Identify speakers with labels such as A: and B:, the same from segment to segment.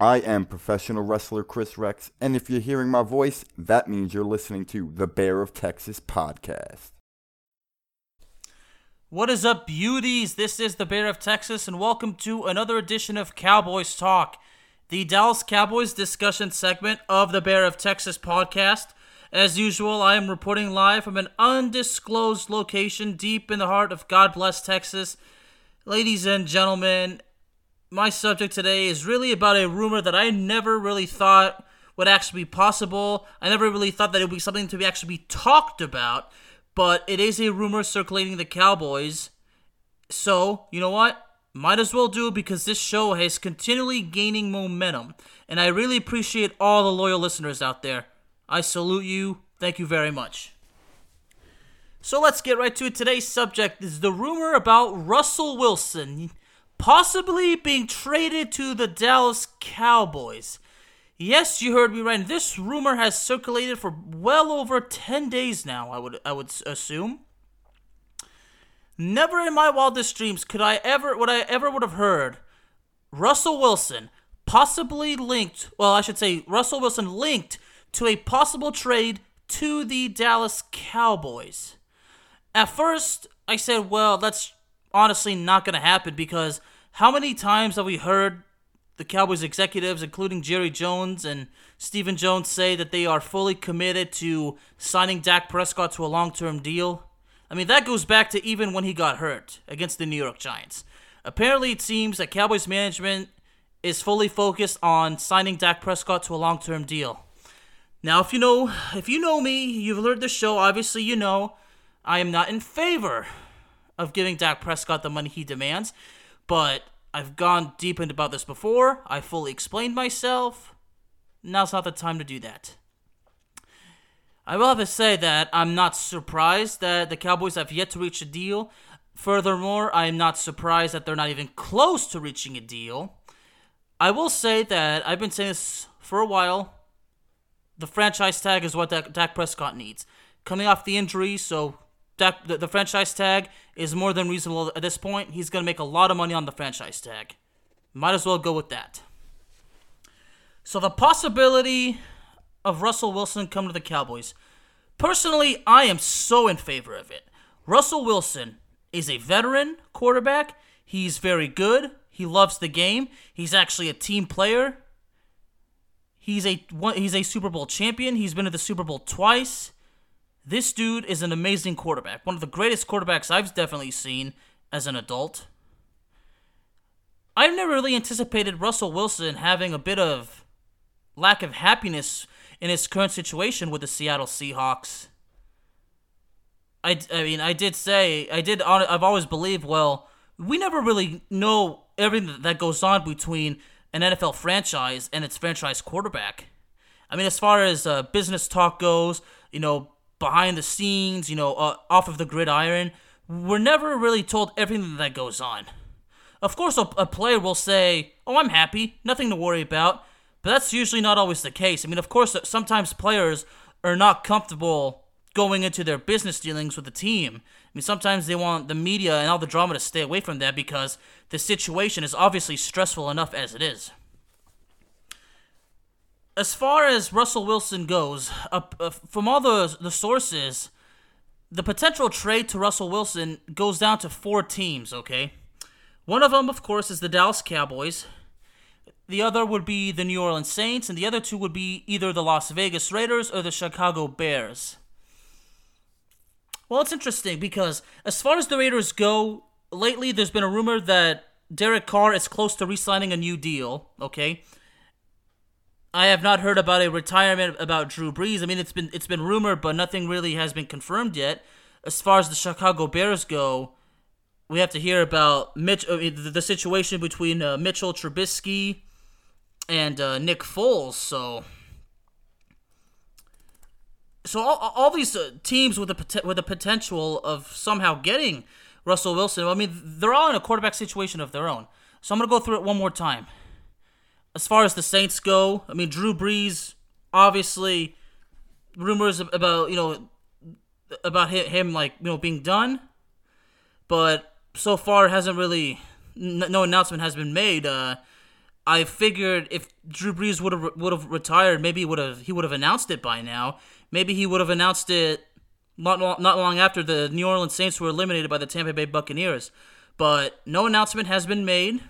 A: I am professional wrestler Chris Rex, and if you're hearing my voice, that means you're listening to the Bear of Texas podcast.
B: What is up, beauties? This is the Bear of Texas, and welcome to another edition of Cowboys Talk, the Dallas Cowboys discussion segment of the Bear of Texas podcast. As usual, I am reporting live from an undisclosed location deep in the heart of God bless Texas. Ladies and gentlemen, my subject today is really about a rumor that I never really thought would actually be possible. I never really thought that it would be something to be actually be talked about, but it is a rumor circulating the Cowboys. So, you know what? Might as well do because this show is continually gaining momentum, and I really appreciate all the loyal listeners out there. I salute you. Thank you very much. So let's get right to it. Today's subject is the rumor about Russell Wilson possibly being traded to the Dallas Cowboys. Yes, you heard me right. This rumor has circulated for well over 10 days now, I would I would assume. Never in my wildest dreams could I ever would I ever would have heard Russell Wilson possibly linked, well, I should say Russell Wilson linked to a possible trade to the Dallas Cowboys. At first, I said, well, that's honestly not going to happen because how many times have we heard the Cowboys executives, including Jerry Jones and Stephen Jones, say that they are fully committed to signing Dak Prescott to a long term deal? I mean, that goes back to even when he got hurt against the New York Giants. Apparently, it seems that Cowboys management is fully focused on signing Dak Prescott to a long term deal. Now, if you know, if you know me, you've heard the show. Obviously, you know I am not in favor of giving Dak Prescott the money he demands, but I've gone deep into about this before. I fully explained myself. Now's not the time to do that. I will have to say that I'm not surprised that the Cowboys have yet to reach a deal. Furthermore, I am not surprised that they're not even close to reaching a deal. I will say that I've been saying this for a while. The franchise tag is what Dak, Prescott needs. Coming off the injury, so Dak, the, the franchise tag is more than reasonable at this point. He's going to make a lot of money on the franchise tag. Might as well go with that. So the possibility of Russell Wilson coming to the Cowboys. Personally, I am so in favor of it. Russell Wilson is a veteran quarterback. He's very good. He loves the game. He's actually a team player. He's a he's a Super Bowl champion. He's been to the Super Bowl twice. This dude is an amazing quarterback. One of the greatest quarterbacks I've definitely seen as an adult. I've never really anticipated Russell Wilson having a bit of lack of happiness in his current situation with the Seattle Seahawks. I, I mean, I did say, I did, I've always believed, well, we never really know everything that goes on between an NFL franchise and its franchise quarterback. I mean, as far as uh, business talk goes, you know, behind the scenes, you know, uh, off of the gridiron, we're never really told everything that goes on. Of course, a, a, player will say, Oh, I'm happy, nothing to worry about, but that's usually not always the case. I mean, of course, sometimes players are not comfortable going into their business dealings with the team. I mean, sometimes they want the media and all the drama to stay away from that because the situation is obviously stressful enough as it is as far as Russell Wilson goes, uh, uh, from all the the sources, the potential trade to Russell Wilson goes down to four teams. Okay, one of them, of course, is the Dallas Cowboys. The other would be the New Orleans Saints, and the other two would be either the Las Vegas Raiders or the Chicago Bears. Well, it's interesting because as far as the Raiders go, lately there's been a rumor that Derek Carr is close to re-signing a new deal. Okay, I have not heard about a retirement about Drew Brees. I mean, it's been it's been rumored, but nothing really has been confirmed yet. As far as the Chicago Bears go, we have to hear about Mitch, uh, the, situation between uh, Mitchell Trubisky and uh, Nick Foles. So, so all, all these uh, teams with the with the potential of somehow getting Russell Wilson. I mean, they're all in a quarterback situation of their own. So I'm gonna go through it one more time as far as the Saints go, I mean Drew Brees, obviously, rumors about you know about him like you know being done, but so far hasn't really no announcement has been made. Uh, I figured if Drew Brees would have would have retired, maybe would have he would have announced it by now. Maybe he would have announced it not not long after the New Orleans Saints were eliminated by the Tampa Bay Buccaneers. But no announcement has been made,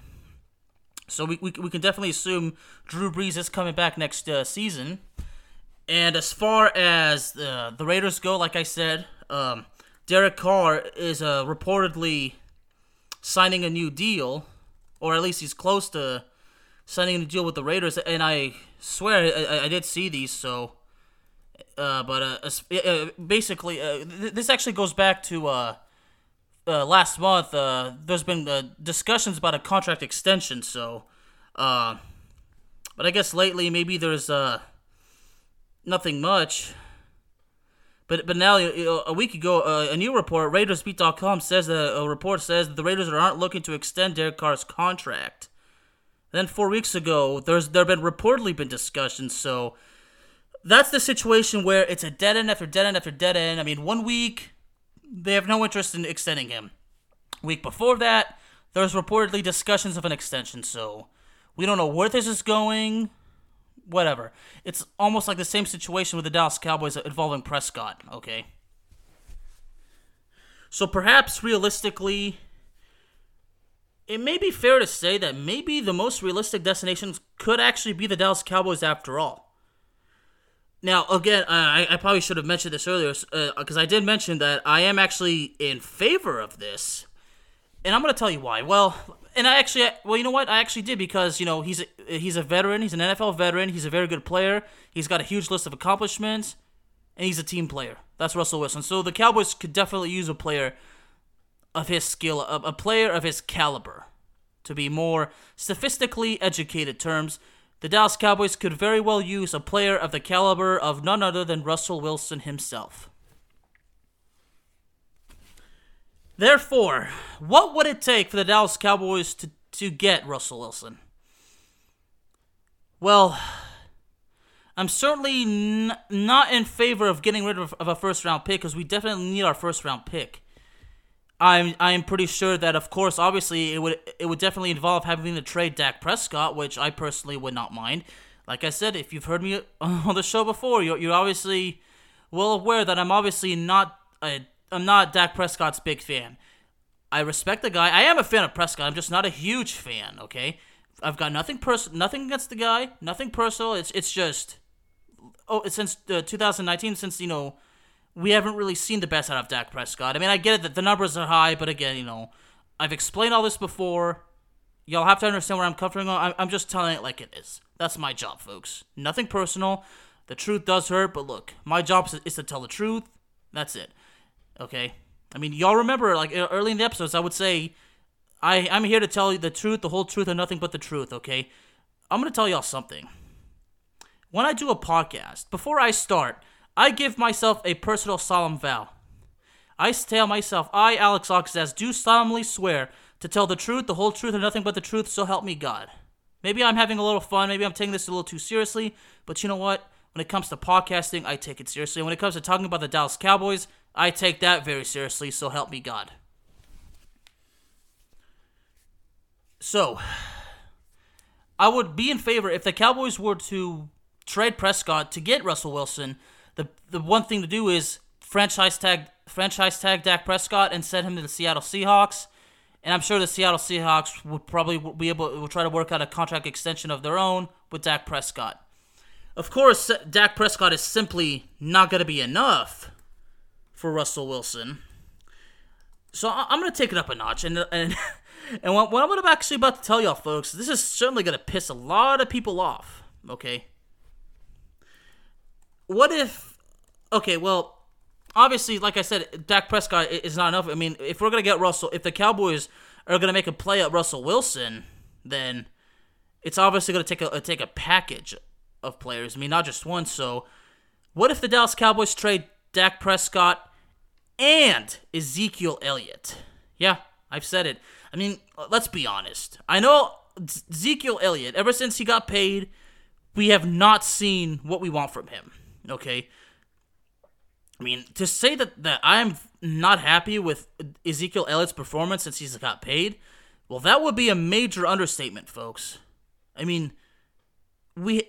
B: so we we, we can definitely assume Drew Brees is coming back next uh, season. And as far as uh, the Raiders go, like I said, um, Derek Carr is uh, reportedly signing a new deal, or at least he's close to signing a deal with the Raiders, and I swear I, I did see these. So, uh, but uh, uh basically, uh, th- this actually goes back to uh, uh, last month. there's been discussions about a contract extension. So, but I guess lately maybe there's nothing much. But but now a week ago, uh, a new report, RaidersBeat.com says that a report says that the Raiders aren't looking to extend Derek Carr's contract. Then four weeks ago, there's there been reportedly been discussions. So that's the situation where it's a dead end after dead end after dead end. I mean, one week they have no interest in extending him. Week before that, there's reportedly discussions of an extension. So we don't know where this is going. Whatever. It's almost like the same situation with the Dallas Cowboys involving Prescott. Okay. So perhaps realistically, it may be fair to say that maybe the most realistic destinations could actually be the Dallas Cowboys after all. Now, again, I, I probably should have mentioned this earlier because uh, I did mention that I am actually in favor of this, and I'm going to tell you why. Well, and I actually, well, you know what? I actually did because you know he's a, he's a veteran, he's an NFL veteran, he's a very good player, he's got a huge list of accomplishments, and he's a team player. That's Russell Wilson. So the Cowboys could definitely use a player of his skill, a, a player of his caliber. To be more sophistically educated terms, the Dallas Cowboys could very well use a player of the caliber of none other than Russell Wilson himself. Therefore, what would it take for the Dallas Cowboys to, to get Russell Wilson? Well, I'm certainly n- not in favor of getting rid of, of a first round pick because we definitely need our first round pick. I'm I'm pretty sure that of course obviously it would it would definitely involve having to trade Dak Prescott, which I personally would not mind. Like I said, if you've heard me on the show before, you're, you're obviously well aware that I'm obviously not a I'm not Dak Prescott's big fan. I respect the guy. I am a fan of Prescott. I'm just not a huge fan. Okay, I've got nothing pers- nothing against the guy. Nothing personal. It's it's just oh since uh, 2019 since you know we haven't really seen the best out of Dak Prescott. I mean, I get it that the numbers are high, but again, you know, I've explained all this before. Y'all have to understand where I'm coming from. I'm just telling it like it is. That's my job, folks. Nothing personal. The truth does hurt, but look, my job is to tell the truth. That's it. Okay? I mean, y'all remember, like, early in the episodes, I would say, I, I'm here to tell you the truth, the whole truth, and nothing but the truth, okay? I'm to tell y'all something. When I do a podcast, before I start, I give myself a personal solemn vow. I tell myself, I, Alex Oxaz, do solemnly swear to tell the truth, the whole truth, and nothing but the truth, so help me God. Maybe I'm having a little fun, maybe I'm taking this a little too seriously, but you know what? When it comes to podcasting, I take it seriously. When it comes to talking about the Dallas Cowboys, I take that very seriously, so help me God. So, I would be in favor if the Cowboys were to trade Prescott to get Russell Wilson the the one thing to do is franchise tag franchise tag Dak Prescott and send him to the Seattle Seahawks. And I'm sure the Seattle Seahawks would probably be able to try to work out a contract extension of their own with Dak Prescott. Of course, Dak Prescott is simply not going to be enough for Russell Wilson. So I'm going to take it up a notch. And, and, and what, what I'm actually about to tell y'all, folks, this is certainly going to piss a lot of people off, okay? What if okay, well, obviously, like I said, Dak Prescott is not enough. I mean, if we're gonna get Russell, if the Cowboys are gonna make a play at Russell Wilson, then it's obviously gonna take a take a package of players. I mean, not just one. So, what if the Dallas Cowboys trade Dak Prescott and Ezekiel Elliott? Yeah, I've said it. I mean, let's be honest. I know Ezekiel Elliott. Ever since he got paid, we have not seen what we want from him. Okay, I mean, to say that, that I'm not happy with Ezekiel Elliott's performance since he's got paid, well, that would be a major understatement, folks. I mean, we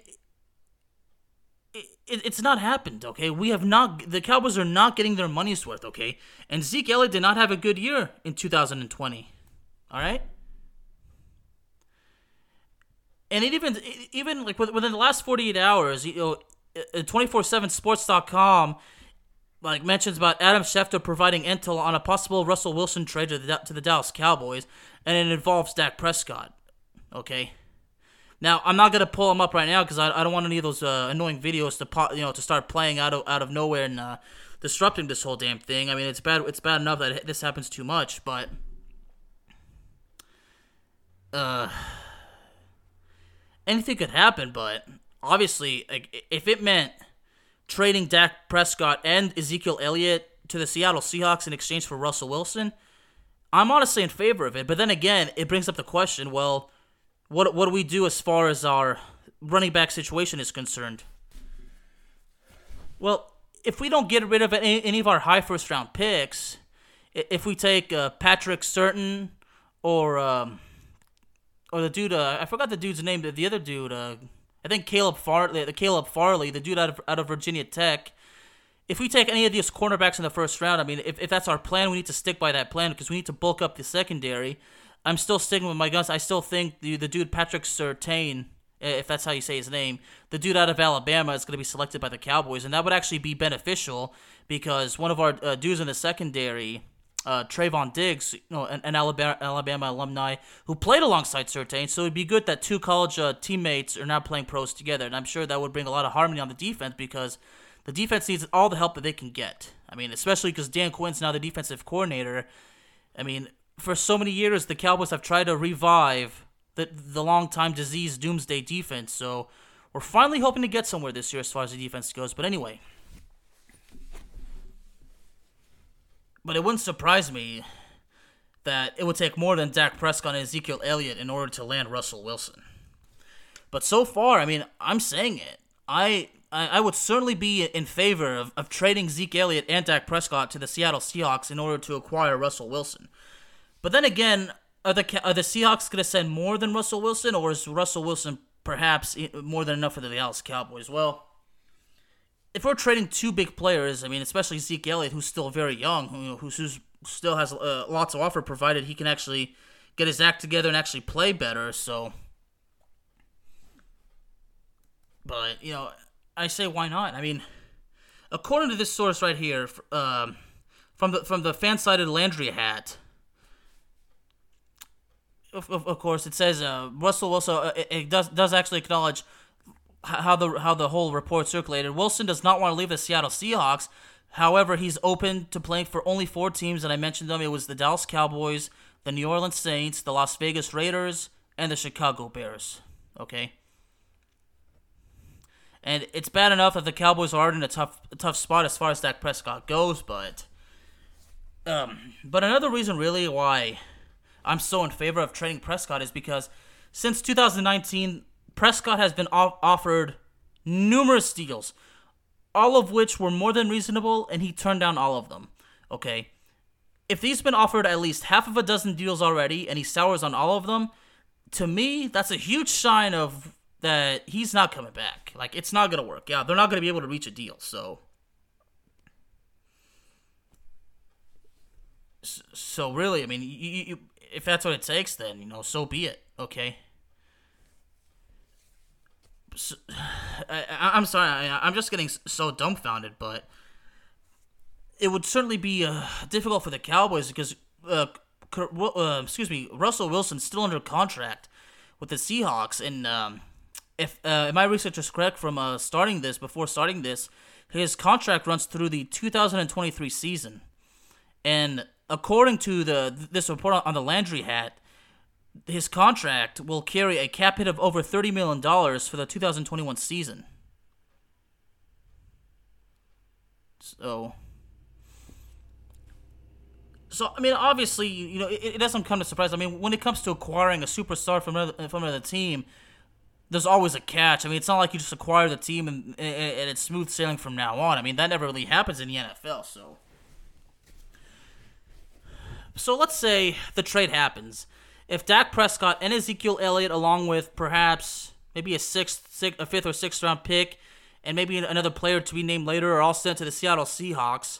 B: it, it's not happened, okay? We have not the Cowboys are not getting their money's worth, okay? And Zeke Elliott did not have a good year in 2020. All right? And it even even like within the last 48 hours, you know, uh, 247sports.com like mentions about Adam Schefter providing intel on a possible Russell Wilson trade to the, to the Dallas Cowboys, and it involves Dak Prescott. Okay. Now I'm not gonna pull them up right now because I, I don't want any of those uh, annoying videos to you know to start playing out of out of nowhere and uh, disrupting this whole damn thing. I mean it's bad it's bad enough that this happens too much, but uh, anything could happen. But obviously, like, if it meant trading Dak Prescott and Ezekiel Elliott to the Seattle Seahawks in exchange for Russell Wilson, I'm honestly in favor of it. But then again, it brings up the question: well what what do we do as far as our running back situation is concerned? Well, if we don't get rid of any, any of our high first round picks, if we take uh, Patrick Surtain or um, or the dude, uh, I forgot the dude's name, the, the other dude, uh, I think Caleb Farley, the Caleb Farley, the dude out of out of Virginia Tech. If we take any of these cornerbacks in the first round, I mean, if, if that's our plan, we need to stick by that plan because we need to bulk up the secondary. I'm still sticking with my guns. I still think the the dude Patrick Surtain, if that's how you say his name, the dude out of Alabama is going to be selected by the Cowboys, and that would actually be beneficial because one of our uh, dudes in the secondary, uh, Trevon Diggs, you know, an, an, Alabama Alabama alumni who played alongside Surtain, so it'd be good that two college uh, teammates are now playing pros together, and I'm sure that would bring a lot of harmony on the defense because the defense needs all the help that they can get. I mean, especially because Dan Quinn's now the defensive coordinator. I mean, for so many years, the Cowboys have tried to revive the the long-time diseased doomsday defense. So we're finally hoping to get somewhere this year as far as the defense goes. But anyway, but it wouldn't surprise me that it would take more than Dak Prescott and Ezekiel Elliott in order to land Russell Wilson. But so far, I mean, I'm saying it. I I, would certainly be in favor of, of trading Zeke Elliott and Dak Prescott to the Seattle Seahawks in order to acquire Russell Wilson. But then again, are the are the Seahawks going to send more than Russell Wilson, or is Russell Wilson perhaps more than enough for the Dallas Cowboys? Well, if we're trading two big players, I mean, especially Zeke Elliott, who's still very young, who who's, who's still has uh, lots to offer, provided he can actually get his act together and actually play better. So, but you know, I say why not? I mean, according to this source right here, um, from the from the fan-sided Landry hat of, of, of course, it says uh, Russell Wilson. Uh, it, it, does does actually acknowledge how the how the whole report circulated. Wilson does not want to leave the Seattle Seahawks. However, he's open to playing for only four teams, and I mentioned them. It was the Dallas Cowboys, the New Orleans Saints, the Las Vegas Raiders, and the Chicago Bears. Okay. And it's bad enough that the Cowboys are in a tough, a tough spot as far as Dak Prescott goes, but, um, but another reason really why I'm so in favor of trading Prescott is because since 2019, Prescott has been off- offered numerous deals, all of which were more than reasonable, and he turned down all of them. Okay. If he's been offered at least half of a dozen deals already and he sours on all of them, to me, that's a huge sign of that he's not coming back. Like, it's not going to work. Yeah, they're not going to be able to reach a deal. So, so really, I mean, you, you, if that's what it takes, then you know, so be it. Okay. So, I, am sorry, I, am just getting so dumbfounded, but it would certainly be uh, difficult for the Cowboys because, uh, uh, excuse me, Russell Wilson's still under contract with the Seahawks, and um, if, uh, my research is correct from uh, starting this, before starting this, his contract runs through the 2023 season, and according to the this report on the Landry hat, his contract will carry a cap hit of over thirty million dollars for the 2021 season. So, so I mean, obviously, you know, it, it doesn't come to surprise. I mean, when it comes to acquiring a superstar from another, from another team, there's always a catch. I mean, it's not like you just acquire the team and, and it's smooth sailing from now on. I mean, that never really happens in the NFL. So. So let's say the trade happens, if Dak Prescott and Ezekiel Elliott, along with perhaps maybe a sixth, sixth, a fifth or sixth round pick, and maybe another player to be named later, are all sent to the Seattle Seahawks.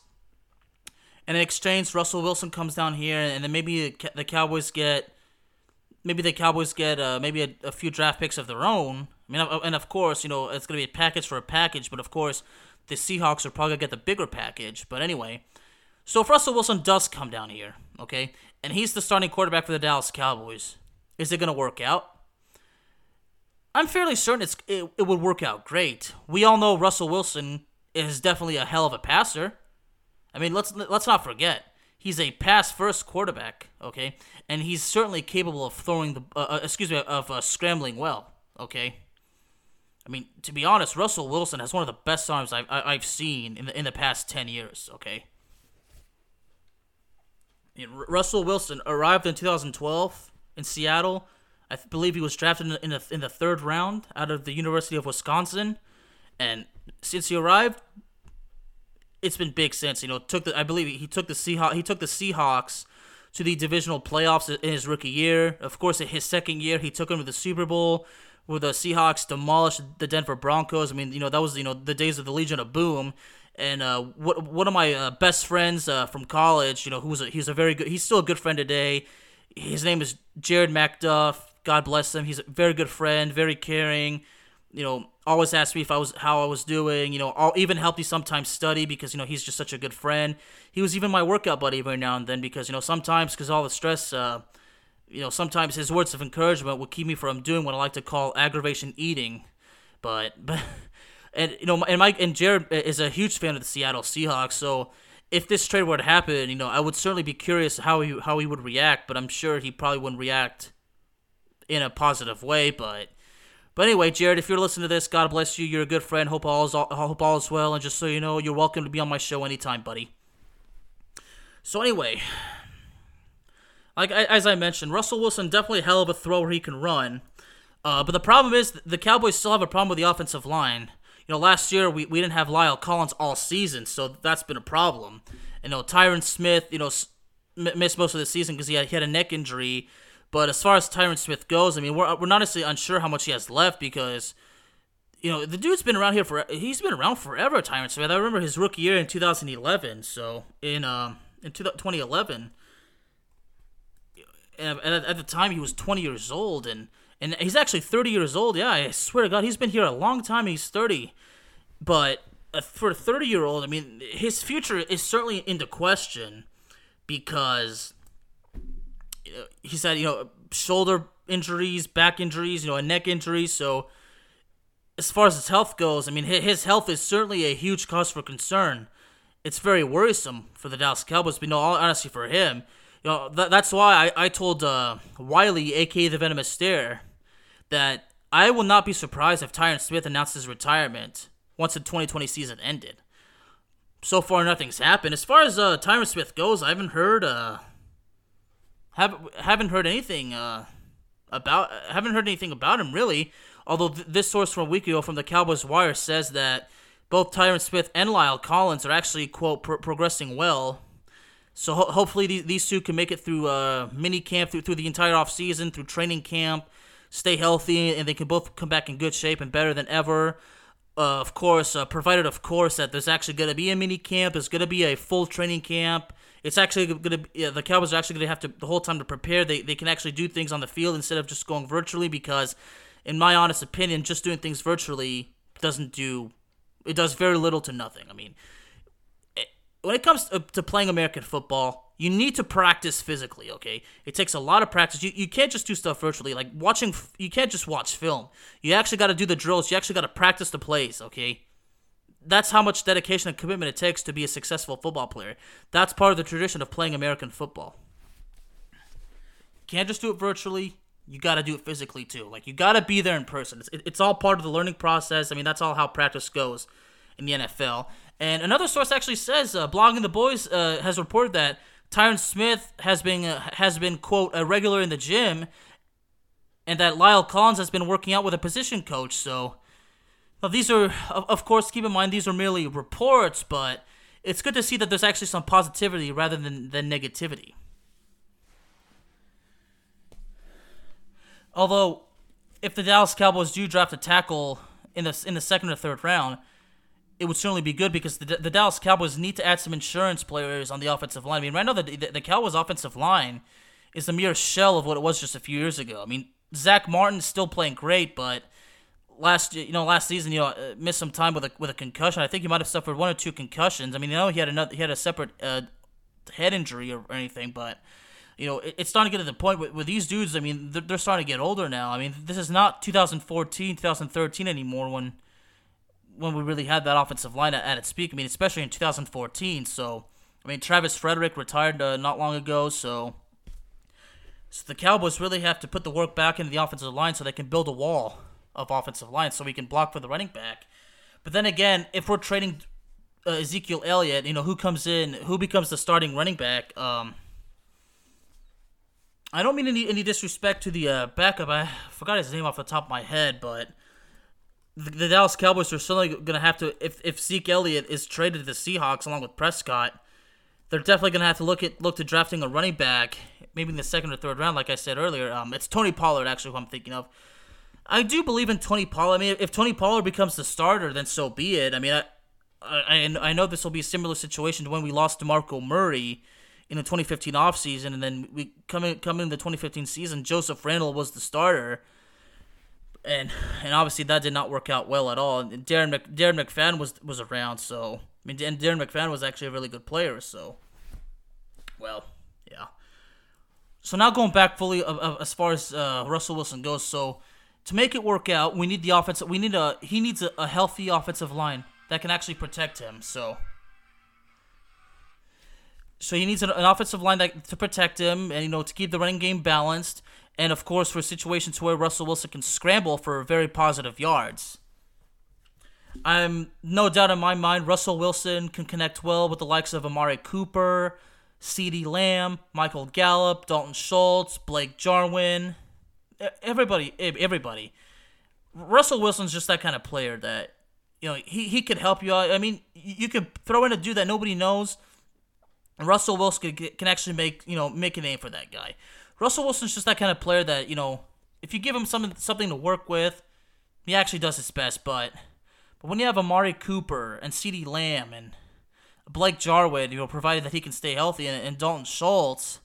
B: And in exchange, Russell Wilson comes down here, and then maybe the Cowboys get, maybe the Cowboys get uh, maybe a, a few draft picks of their own. I mean, and of course, you know, it's going to be a package for a package, but of course, the Seahawks are probably going to get the bigger package. But anyway, so if Russell Wilson does come down here, okay, and he's the starting quarterback for the Dallas Cowboys, is it going to work out? I'm fairly certain it's it, it would work out great. We all know Russell Wilson is definitely a hell of a passer. I mean, let's let's not forget he's a pass first quarterback, okay, and he's certainly capable of throwing the uh, uh, excuse me of uh, scrambling well, okay. I mean, to be honest, Russell Wilson has one of the best arms I've I've seen in the in the past ten years, okay. Russell Wilson arrived in 2012 in Seattle. I believe he was drafted in the, in the, in the third round out of the University of Wisconsin, and since he arrived, it's been big since. You know, took the I believe he took the Seahawks he took the Seahawks to the divisional playoffs in his rookie year. Of course, in his second year, he took them to the Super Bowl where the Seahawks demolished the Denver Broncos. I mean, you know, that was you know the days of the Legion of Boom and uh, what, one of my uh, best friends uh, from college, you know, who's a, he's a very good, he's still a good friend today. His name is Jared MacDuff. God bless him. He's a very good friend, very caring. You know, always asked me if I was how I was doing. You know, all, even help me sometimes study because you know he's just such a good friend. He was even my workout buddy every now and then because you know sometimes because all the stress. Uh, you know, sometimes his words of encouragement would keep me from doing what I like to call aggravation eating. But but and you know, and Mike and Jared is a huge fan of the Seattle Seahawks. So if this trade were to happen, you know, I would certainly be curious how he how he would react. But I'm sure he probably wouldn't react in a positive way. But but anyway, Jared, if you're listening to this, God bless you. You're a good friend. Hope all is all, hope all is well. And just so you know, you're welcome to be on my show anytime, buddy. So anyway, like as I mentioned, Russell Wilson definitely a hell of a thrower. He can run. Uh, but the problem is the Cowboys still have a problem with the offensive line you know, last year we, we didn't have La'el Collins all season, so that's been a problem. You know, Tyron Smith, you know, missed most of the season because he had, he had a neck injury. But as far as Tyron Smith goes, I mean, we're, we're necessarily unsure how much he has left because, you know, the dude's been around here for he's been around forever. Tyron Smith. I remember his rookie year in 2011. So in uh, in 2011, and at the time he was 20 years old, and and he's actually 30 years old. Yeah, I swear to God, he's been here a long time. He's 30, but uh, for a 30 year old, I mean, his future is certainly into question because he's had you know shoulder injuries, back injuries, you know, a neck injury. So as far as his health goes, I mean, his health is certainly a huge cause for concern. It's very worrisome for the Dallas Cowboys, but no, honestly, for him, you know, th- that's why I, I told uh, Wiley, aka the Venomous Stare, that I will not be surprised if Tyron Smith announced his retirement once the 2020 season ended. So far, nothing's happened. As far as uh, Tyron Smith goes, I haven't heard uh, have haven't heard anything uh, about haven't heard anything about him really. Although th- this source from a week ago from the Cowboys Wire says that both Tyron Smith and La'el Collins are actually quote pro- progressing well. So ho- hopefully these, these two can make it through uh, mini camp through through the entire off season through training camp stay healthy, and they can both come back in good shape and better than ever. Uh, of course, uh, provided of course that there's actually going to be a mini camp, there's going to be a full training camp. It's actually going to be, yeah, the Cowboys are actually going to have to the whole time to prepare. They they can actually do things on the field instead of just going virtually because, in my honest opinion, just doing things virtually doesn't do it does very little to nothing. I mean, it, when it comes to, to playing American football, you need to practice physically, okay? It takes a lot of practice. You, you can't just do stuff virtually. Like watching, you can't just watch film. You actually got to do the drills. You actually got to practice the plays, okay? That's how much dedication and commitment it takes to be a successful football player. That's part of the tradition of playing American football. You can't just do it virtually. You got to do it physically too. Like you got to be there in person. It's, it's all part of the learning process. I mean, that's all how practice goes in the NFL. And another source actually says, uh, blogging the boys uh, has reported that Tyron Smith has been uh, has been quote a regular in the gym, and that La'el Collins has been working out with a position coach. So, well, these are of course keep in mind these are merely reports, but it's good to see that there's actually some positivity rather than than negativity. Although, if the Dallas Cowboys do draft a tackle in the in the second or third round, it would certainly be good because the, the Dallas Cowboys need to add some insurance players on the offensive line. I mean, right now the, the, the Cowboys' offensive line is a mere shell of what it was just a few years ago. I mean, Zack Martin's still playing great, but last you know last season you know uh, missed some time with a with a concussion. I think he might have suffered one or two concussions. I mean, you know he had another he had a separate uh, head injury or, or anything, but you know, it, it's starting to get to the point with, with these dudes. I mean, they're, they're, starting to get older now. I mean, this is not 2014, 2013 anymore when when we really had that offensive line at, at its peak. I mean, especially in 2014. So, I mean, Travis Frederick retired uh, not long ago. So, so the Cowboys really have to put the work back into the offensive line so they can build a wall of offensive line so we can block for the running back. But then again, if we're trading uh, Ezekiel Elliott, you know, who comes in, who becomes the starting running back? Um, I don't mean any any disrespect to the uh, backup. I forgot his name off the top of my head, but the, the Dallas Cowboys are certainly going to have to if if Zeke Elliott is traded to the Seahawks along with Prescott, they're definitely going to have to look at look to drafting a running back, maybe in the second or third round, like I said earlier. Um, it's Tony Pollard actually who I'm thinking of. I do believe in Tony Pollard. I mean, if Tony Pollard becomes the starter, then so be it. I mean, I I, I know this will be a similar situation to when we lost DeMarco Murray in the 2015 offseason, and then we come in come in the 2015 season, Joseph Randle was the starter, and and obviously that did not work out well at all. And Darren Mc, Darren McFadden was was around, so I mean, and Darren McFadden was actually a really good player, so well, yeah. So now going back fully of, as far as uh, Russell Wilson goes, so to make it work out, we need the offense. We need a he needs a, a healthy offensive line that can actually protect him. So so he needs an, an offensive line that, to protect him and you know to keep the running game balanced, and of course for situations where Russell Wilson can scramble for very positive yards. I'm no doubt in my mind Russell Wilson can connect well with the likes of Amari Cooper, CeeDee Lamb, Michael Gallup, Dalton Schultz, Blake Jarwin, everybody, everybody. Russell Wilson's just that kind of player that you know he, he could help you out. I mean, you could throw in a dude that nobody knows and Russell Wilson can, can actually make you know make a name for that guy. Russell Wilson's just that kind of player that you know if you give him something something to work with, he actually does his best. But but when you have Amari Cooper and CeeDee Lamb and Blake Jarwin, you know, provided that he can stay healthy, and, and Dalton Schultz,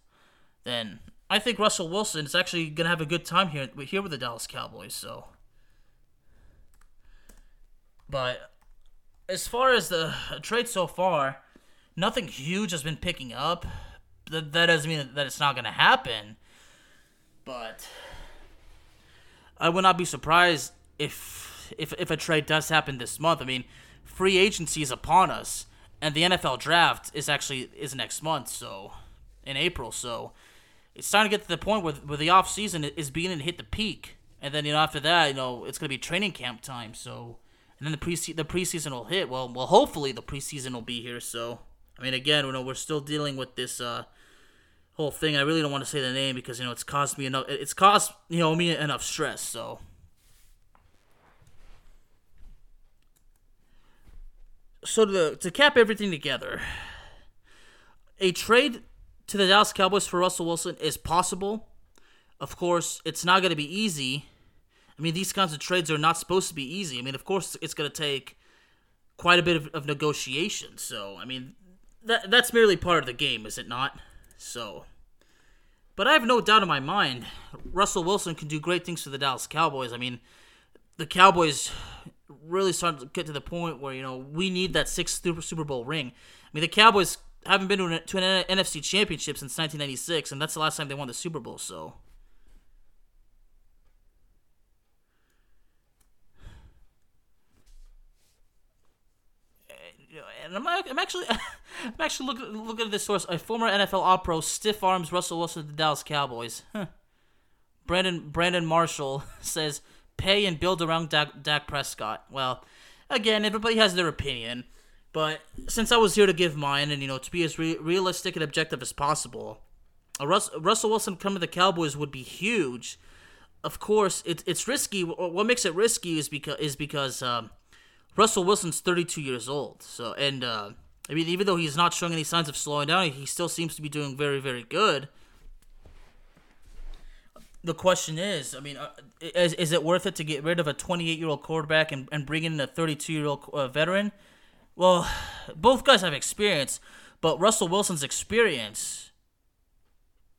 B: then I think Russell Wilson is actually gonna have a good time here here with the Dallas Cowboys. So, but as far as the trade so far, nothing huge has been picking up. That, that doesn't mean that it's not going to happen. But I would not be surprised if, if if a trade does happen this month. I mean, free agency is upon us, and the NFL draft is actually is next month, so in April. So it's starting to get to the point where, where the off season is beginning to hit the peak, and then you know after that, you know it's to be training camp time. So and then the pre the preseason will hit. Well, well, hopefully the preseason will be here. So I mean, again, you know, we're still dealing with this uh, whole thing. I really don't want to say the name because you know it's caused me enough. It's caused you know me enough stress. So. So to to cap everything together, a trade to the Dallas Cowboys for Russell Wilson is possible. Of course, it's not going to be easy. I mean, these kinds of trades are not supposed to be easy. I mean, of course, it's going to take quite a bit of, of negotiation. So, I mean, that that's merely part of the game, is it not? So, but I have no doubt in my mind, Russell Wilson can do great things for the Dallas Cowboys. I mean, the Cowboys really starting to get to the point where you know we need that sixth Super Bowl ring. I mean, the Cowboys haven't been to an, to an NFC Championship since 1996, and that's the last time they won the Super Bowl. So and I'm, I'm actually I'm actually looking looking at this source. A former NFL All-Pro stiff arms Russell Wilson the Dallas Cowboys. Huh. Brandon Brandon Marshall says pay and build around Dak, Dak Prescott. Well, again, everybody has their opinion, but since I was here to give mine and you know to be as re- realistic and objective as possible, a Rus- Russell Wilson coming to the Cowboys would be huge. Of course, it, it's risky. What makes it risky is because is because. Um, Russell Wilson's 32 years old. So, and uh, I mean, even though he's not showing any signs of slowing down, he still seems to be doing very, very good. the question is, I mean, uh, is, is it worth it to get rid of a 28 year old quarterback and, and bring in a 32 year old uh, veteran? Well, both guys have experience, but Russell Wilson's experience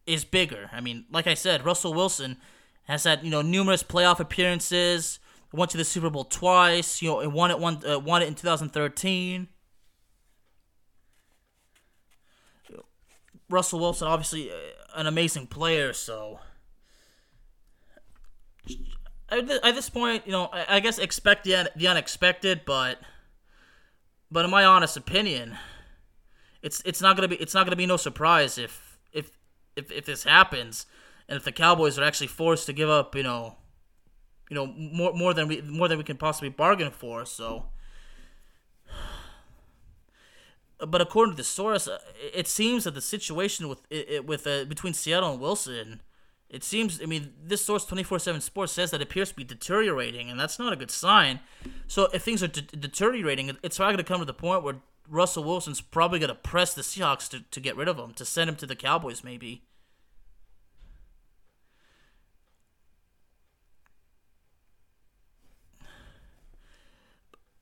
B: is bigger. I mean, like I said, Russell Wilson has had you know numerous playoff appearances. Went to the Super Bowl twice. You know, and won it one uh, won it in 2013. Russell Wilson, obviously uh, an amazing player, so at this point, you know, I guess expect the the unexpected, but but in my honest opinion, it's it's not gonna be it's not gonna be no surprise if if if if this happens, and if the Cowboys are actually forced to give up, you know, you know more more than we more than we can possibly bargain for. So, but according to the source, uh, it seems that the situation with it, with uh, between Seattle and Wilson it seems, I mean, this source 24 7 Sports says that it appears to be deteriorating, and that's not a good sign. So if things are de- deteriorating, it's probably going to come to the point where Russell Wilson's probably going to press the Seahawks to, to get rid of him, to send him to the Cowboys, maybe.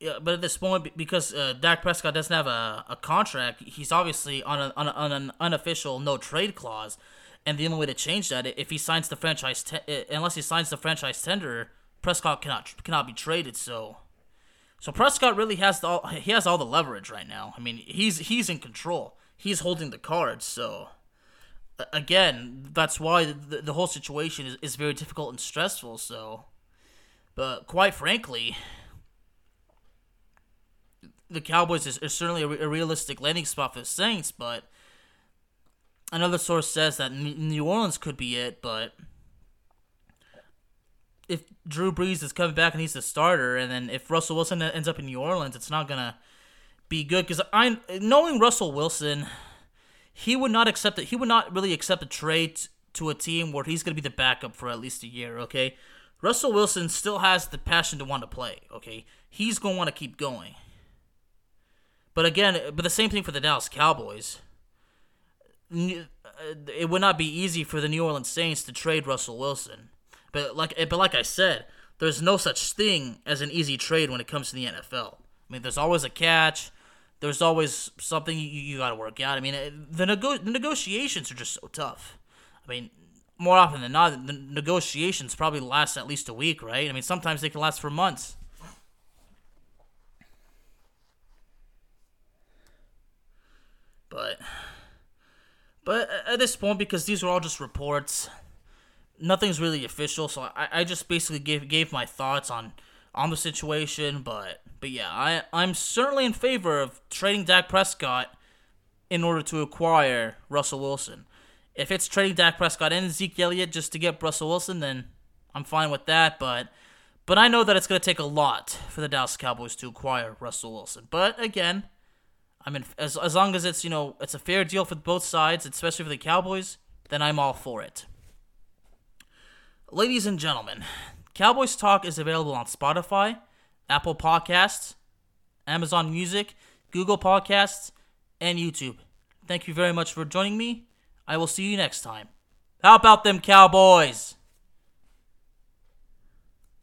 B: Yeah, but at this point, because uh, Dak Prescott doesn't have a, a contract, he's obviously on, a, on, a, on an unofficial no trade clause. And the only way to change that, if he signs the franchise, te- unless he signs the franchise tender, Prescott cannot cannot be traded. So, so Prescott really has the, all he has all the leverage right now. I mean, he's he's in control. He's holding the cards. So, again, that's why the, the whole situation is, is very difficult and stressful. So, but quite frankly, the Cowboys is, is certainly a, a realistic landing spot for the Saints, but another source says that New Orleans could be it, but if Drew Brees is coming back and he's the starter, and then if Russell Wilson ends up in New Orleans, it's not gonna be good. Because I, knowing Russell Wilson, he would not accept it. He would not really accept a trade to a team where he's gonna be the backup for at least a year. Okay, Russell Wilson still has the passion to want to play. Okay, he's gonna want to keep going. But again, but the same thing for the Dallas Cowboys uh, it would not be easy for the New Orleans Saints to trade Russell Wilson. But like eh, but like I said, there's no such thing as an easy trade when it comes to the NFL. I mean, there's always a catch. There's always something you, you got to work out. I mean, eh, the, nego- the negotiations are just so tough. I mean, more often than not, the negotiations probably last at least a week, right? I mean, sometimes they can last for months. But but at this point, because these are all just reports, nothing's really official. So I, I just basically gave gave my thoughts on on the situation. But but yeah, I I'm certainly in favor of trading Dak Prescott in order to acquire Russell Wilson. If it's trading Dak Prescott and Zeke Elliott just to get Russell Wilson, then I'm fine with that. But but I know that it's going to take a lot for the Dallas Cowboys to acquire Russell Wilson. But again, I mean, as as long as it's you know it's a fair deal for both sides, especially for the Cowboys, then I'm all for it. Ladies and gentlemen, Cowboys Talk is available on Spotify, Apple Podcasts, Amazon Music, Google Podcasts, and YouTube. Thank you very much for joining me. I will see you next time. How about them Cowboys?